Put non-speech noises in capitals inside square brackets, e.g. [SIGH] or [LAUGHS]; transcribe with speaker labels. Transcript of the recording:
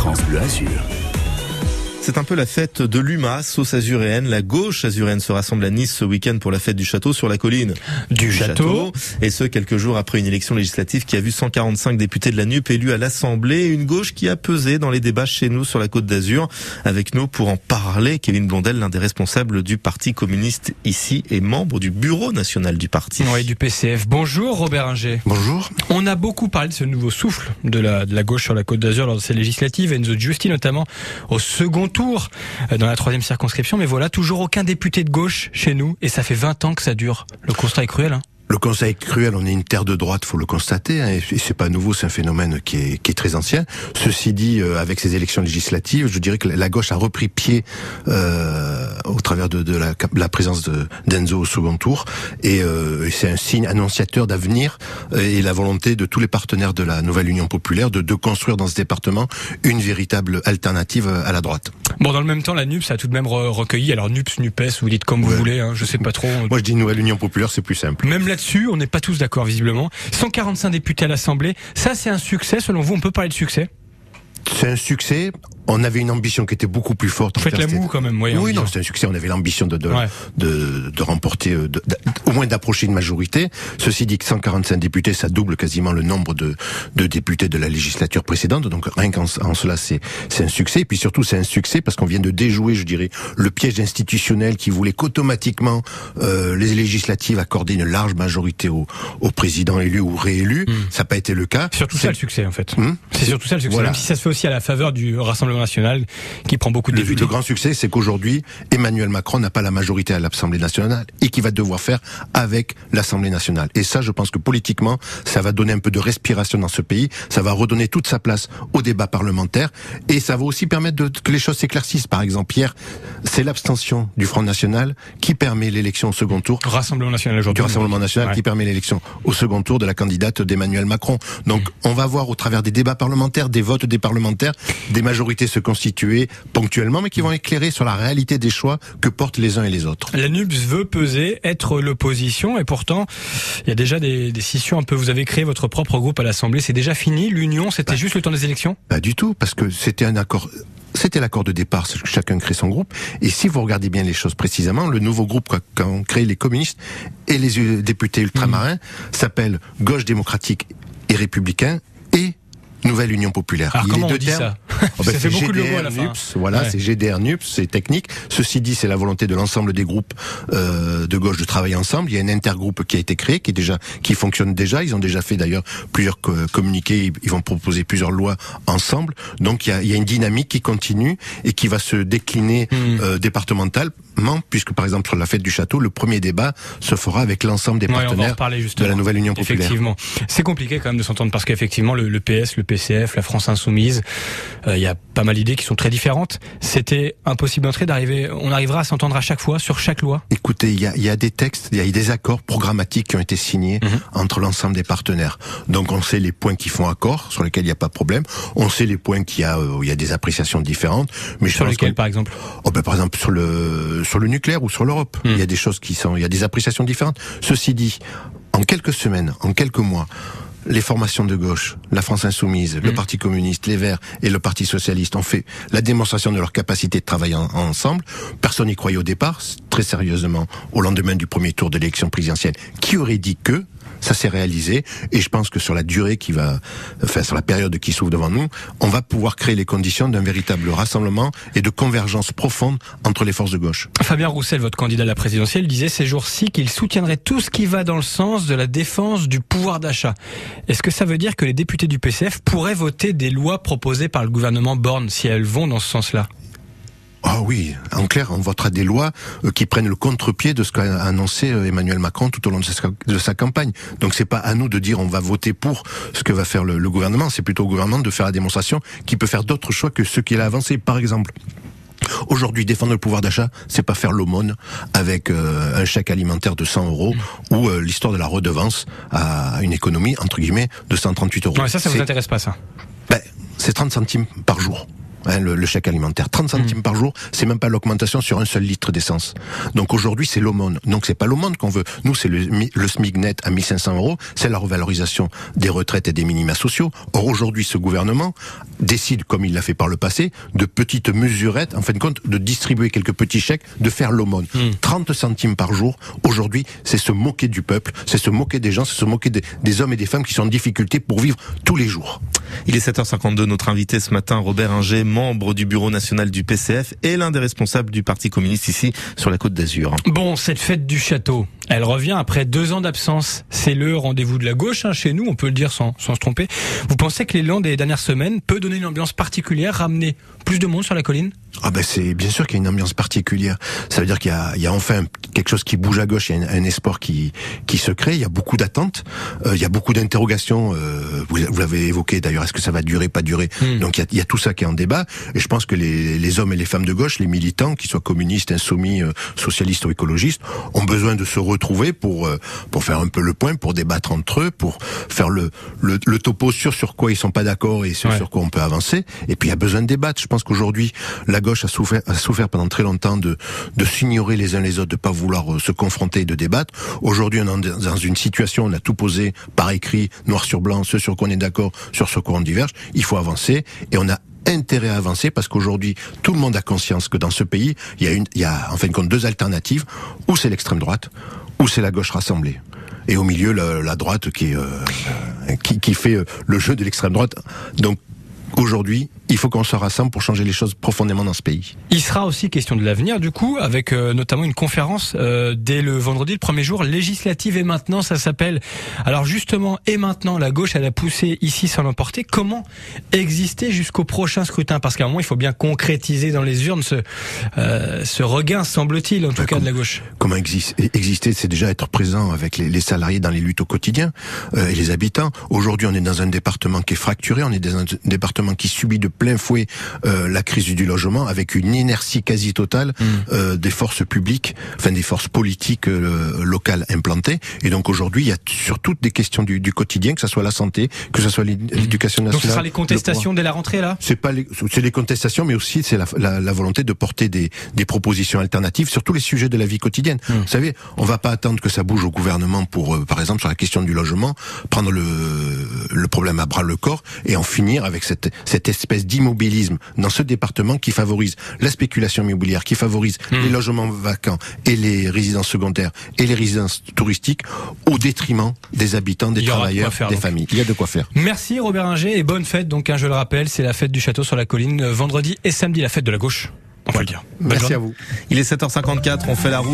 Speaker 1: France Bleu Azur.
Speaker 2: C'est un peu la fête de l'UMA, sauce azuréenne. La gauche azuréenne se rassemble à Nice ce week-end pour la fête du château sur la colline
Speaker 3: du, château.
Speaker 2: Et ce, quelques jours après une élection législative qui a vu 145 députés de la NUP élus à l'Assemblée. Une gauche qui a pesé dans les débats chez nous sur la côte d'Azur. Avec nous pour en parler, Kevin Blondel, l'un des responsables du Parti communiste ici et membre du bureau national du parti.
Speaker 3: Oui, du PCF. Bonjour Robert Inger.
Speaker 4: Bonjour.
Speaker 3: On a beaucoup parlé de ce nouveau souffle de la, de la gauche sur la côte d'Azur lors de ces législatives. Enzo Giusti notamment au second tour euh, dans la troisième circonscription. Mais voilà, toujours aucun député de gauche chez nous. Et ça fait 20 ans que ça dure. Le constat est cruel. Hein
Speaker 4: le Conseil cruel, on est une terre de droite, faut le constater, hein, et c'est pas nouveau, c'est un phénomène qui est, qui est, très ancien. Ceci dit, euh, avec ces élections législatives, je dirais que la gauche a repris pied euh, au travers de, de la, la, présence de d'Enzo au second tour, et euh, c'est un signe annonciateur d'avenir euh, et la volonté de tous les partenaires de la nouvelle Union populaire de, de construire dans ce département une véritable alternative à la droite.
Speaker 3: Bon, dans le même temps, la NUPS a tout de même recueilli, alors NUPS, NUPES, vous dites comme vous voulez, hein, je sais pas trop.
Speaker 4: Moi je dis nouvelle Union populaire, c'est plus simple.
Speaker 3: Même on n'est pas tous d'accord visiblement. 145 députés à l'Assemblée, ça c'est un succès selon vous, on peut parler de succès?
Speaker 4: C'est un succès on avait une ambition qui était beaucoup plus forte.
Speaker 3: Faites la moue quand même.
Speaker 4: Oui, oui non, c'est un succès. On avait l'ambition de de, de, de, remporter, euh, de, au moins d'approcher une majorité. Ceci dit que 145 députés, ça double quasiment le nombre de, de députés de la législature précédente. Donc rien qu'en en cela, c'est c'est un succès. Et puis surtout, c'est un succès parce qu'on vient de déjouer, je dirais, le piège institutionnel qui voulait qu'automatiquement euh, les législatives accordaient une large majorité au, au président élu ou réélu. Hmm. Ça n'a pas été le cas.
Speaker 3: C'est surtout ça le succès en fait. Hmm c'est surtout ça le succès. Même si ça se fait aussi à la faveur du Rassemblement national qui prend beaucoup de
Speaker 4: le, le grand succès, c'est qu'aujourd'hui, Emmanuel Macron n'a pas la majorité à l'Assemblée nationale et qui va devoir faire avec l'Assemblée nationale. Et ça, je pense que politiquement, ça va donner un peu de respiration dans ce pays, ça va redonner toute sa place au débat parlementaire et ça va aussi permettre de, que les choses s'éclaircissent. Par exemple, hier, c'est l'abstention du Front National qui permet l'élection au second tour.
Speaker 3: Rassemblement national aujourd'hui.
Speaker 4: Du Rassemblement national qui permet l'élection au second tour de la candidate d'Emmanuel Macron. Donc, on va voir au travers des débats parlementaires, des votes des parlementaires, des majorités se constituer ponctuellement, mais qui vont éclairer sur la réalité des choix que portent les uns et les autres.
Speaker 3: La NUPS veut peser, être l'opposition, et pourtant, il y a déjà des, des scissions un peu. Vous avez créé votre propre groupe à l'Assemblée, c'est déjà fini. L'union, c'était bah, juste le temps des élections?
Speaker 4: Pas du tout, parce que c'était un accord c'était l'accord de départ, chacun crée son groupe. Et si vous regardez bien les choses précisément, le nouveau groupe qu'ont créé les communistes et les députés ultramarins mmh. s'appelle Gauche démocratique et républicain et Nouvelle Union populaire.
Speaker 3: Alors comment on dit ça? [LAUGHS]
Speaker 4: oh ben, Ça fait beaucoup GDR, de à la fin. NUPS, voilà, c'est GDR NUPS, c'est technique. Ceci dit, c'est la volonté de l'ensemble des groupes euh, de gauche de travailler ensemble. Il y a un intergroupe qui a été créé, qui est déjà, qui fonctionne déjà. Ils ont déjà fait d'ailleurs plusieurs communiqués. Ils vont proposer plusieurs lois ensemble. Donc il y a, il y a une dynamique qui continue et qui va se décliner hmm. euh, départemental puisque par exemple sur la fête du château, le premier débat se fera avec l'ensemble des partenaires de la nouvelle Union populaire.
Speaker 3: Effectivement, c'est compliqué quand même de s'entendre parce qu'effectivement le, PS, le PCF, la France insoumise, euh, il y a pas mal d'idées qui sont très différentes. C'était impossible d'entrer, d'arriver. On arrivera à s'entendre à chaque fois sur chaque loi.
Speaker 4: Écoutez, il y a, y a, des textes, il y a des accords programmatiques qui ont été signés mhm. entre l'ensemble des partenaires. Donc on sait les points qui font accord, sur lesquels il n'y a pas de problème. On sait les points qui a, où il y a des appréciations différentes.
Speaker 3: Mais sur lesquels, par exemple?
Speaker 4: Oh ben, par exemple sur le sur le nucléaire ou sur l'Europe. Hmm. Il y a des choses qui sont, il y a des appréciations différentes. Ceci dit, en quelques semaines, en quelques mois, les formations de gauche, la France insoumise, le hmm. Parti communiste, les Verts et le Parti socialiste ont fait la démonstration de leur capacité de travailler ensemble. Personne n'y croyait au départ, très sérieusement, au lendemain du premier tour de l'élection présidentielle. Qui aurait dit que ça s'est réalisé et je pense que sur la durée qui va, enfin sur la période qui s'ouvre devant nous, on va pouvoir créer les conditions d'un véritable rassemblement et de convergence profonde entre les forces de gauche.
Speaker 3: Fabien Roussel, votre candidat à la présidentielle, disait ces jours-ci qu'il soutiendrait tout ce qui va dans le sens de la défense du pouvoir d'achat. Est-ce que ça veut dire que les députés du PCF pourraient voter des lois proposées par le gouvernement Borne si elles vont dans ce sens-là?
Speaker 4: Ah oui, en clair, on votera des lois euh, qui prennent le contre-pied de ce qu'a annoncé euh, Emmanuel Macron tout au long de sa, campagne. Donc c'est pas à nous de dire on va voter pour ce que va faire le, gouvernement, c'est plutôt au gouvernement de faire la démonstration qu'il peut faire d'autres choix que ceux qu'il a avancés. Par exemple, Aujourd'hui, défendre le pouvoir d'achat, c'est pas faire l'aumône avec euh, un chèque alimentaire de 100 euros ou l'histoire de la redevance à une économie entre guillemets de 138 euros.
Speaker 3: ça, ça vous intéresse pas ça?
Speaker 4: Ben, C'est 30 centimes par jour. Hein, le, chèque alimentaire. 30 centimes mmh. par jour, c'est même pas l'augmentation sur un seul litre d'essence. Donc aujourd'hui, c'est l'aumône. Donc c'est pas l'aumône qu'on veut. Nous, c'est le, le SMIC net à 1500 euros, c'est la revalorisation des retraites et des minima sociaux. Or aujourd'hui, ce gouvernement décide, comme il l'a fait par le passé, de petites mesurettes, en fin de compte, de distribuer quelques petits chèques, de faire l'aumône. 30 mmh. centimes par jour, aujourd'hui, c'est se moquer du peuple, c'est se moquer des gens, c'est se moquer des, des hommes et des femmes qui sont en difficulté pour vivre tous les jours.
Speaker 2: Il est 7h52, notre invité ce matin, Robert Inger, membre du bureau national du PCF et l'un des responsables du Parti communiste ici sur la Côte d'Azur.
Speaker 3: Bon, cette fête du château, elle revient après deux ans d'absence. C'est le rendez-vous de la gauche hein, chez nous, on peut le dire sans, sans se tromper. Vous pensez que l'élan des dernières semaines peut donner une ambiance particulière, ramener plus de monde sur la colline?
Speaker 4: Ah ben c'est bien sûr qu'il y a une ambiance particulière. Ça veut dire qu'il y, y a, enfin quelque chose qui bouge à gauche, il y a un, espoir qui qui se crée. Il y a beaucoup d'attentes, euh, il y a beaucoup d'interrogations. Euh, vous, vous l'avez évoqué d'ailleurs. Est-ce que ça va durer, pas durer hmm. Donc il y, a, il y, a, tout ça qui est en débat. Et je pense que les, les hommes et les femmes de gauche, les militants, qu'ils soient communistes, insoumis, euh, socialistes ou écologistes, ont besoin de se retrouver pour euh, pour faire un peu le point, pour débattre entre eux, pour faire le le, le topo sur sur quoi ils sont pas d'accord et sur, sur quoi on peut avancer. Et puis il y a besoin de débattre. Je pense qu'aujourd'hui la la gauche a souffert, pendant très longtemps de, de s'ignorer les uns les autres, de pas vouloir euh, se confronter et de débattre. Aujourd'hui, on est dans une situation, on a tout posé par écrit, noir sur blanc, ce sur quoi on est d'accord, sur ce quoi on diverge. Il faut avancer et on a intérêt à avancer parce qu'aujourd'hui tout le monde a conscience que dans ce pays il y a une, il y a en fin de compte deux alternatives ou c'est l'extrême droite ou c'est la gauche rassemblée et au milieu la, droite qui, euh, qui fait euh, le jeu de l'extrême droite donc aujourd'hui, il faut qu'on se rassemble pour changer les choses profondément dans ce pays.
Speaker 3: Il sera aussi question de l'avenir, du coup, avec euh, notamment une conférence euh, dès le vendredi, le premier jour, législative et maintenant, ça s'appelle. Alors justement, et maintenant, la gauche, elle a poussé ici sans l'emporter. Comment exister jusqu'au prochain scrutin? Parce qu'à un moment, il faut bien concrétiser dans les urnes ce, euh, ce regain, semble-t-il, en tout cas, de la gauche.
Speaker 4: Comment exister C'est déjà être présent avec les, les, salariés dans les luttes au quotidien et les habitants. Aujourd'hui, on est dans un département qui est fracturé, on est dans un département qui subit de plein fouet euh, la crise du logement avec une inertie quasi totale mm. euh, des forces publiques, enfin des forces politiques euh, locales implantées. Et donc aujourd'hui, il y a sur toutes des questions du, du, quotidien, que ce soit la santé, que ce soit l'éducation nationale.
Speaker 3: Donc ce sera les contestations dès la rentrée là?
Speaker 4: C'est pas les, c'est les contestations, mais aussi c'est la, la, la, volonté de porter des, des propositions alternatives sur tous les sujets de la vie quotidienne. Mm. Vous savez, on va pas attendre que ça bouge au gouvernement pour, euh, par exemple, sur la question du logement, prendre le, le problème à bras le corps et en finir avec cette cette, espèce d'immobilisme dans ce département qui favorise la spéculation immobilière, qui favorise hmm. les logements vacants et les résidences secondaires et les résidences touristiques au détriment des habitants, des travailleurs, des familles. Il y a de quoi faire.
Speaker 3: Merci Robert Inger et bonne fête. Donc, hein, je le rappelle, c'est la fête du château sur la colline vendredi et samedi, la fête de la gauche. On va le dire.
Speaker 2: Merci à vous. Il est 7h54, on fait la route.